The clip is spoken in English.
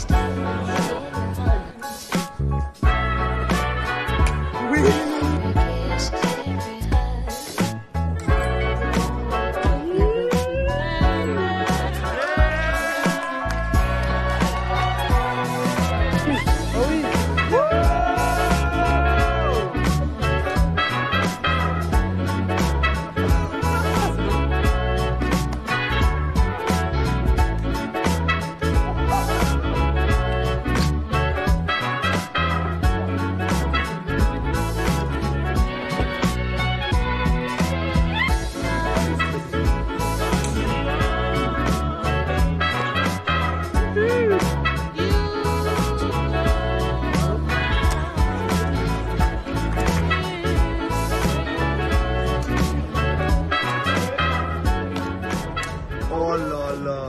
stop. Oh là là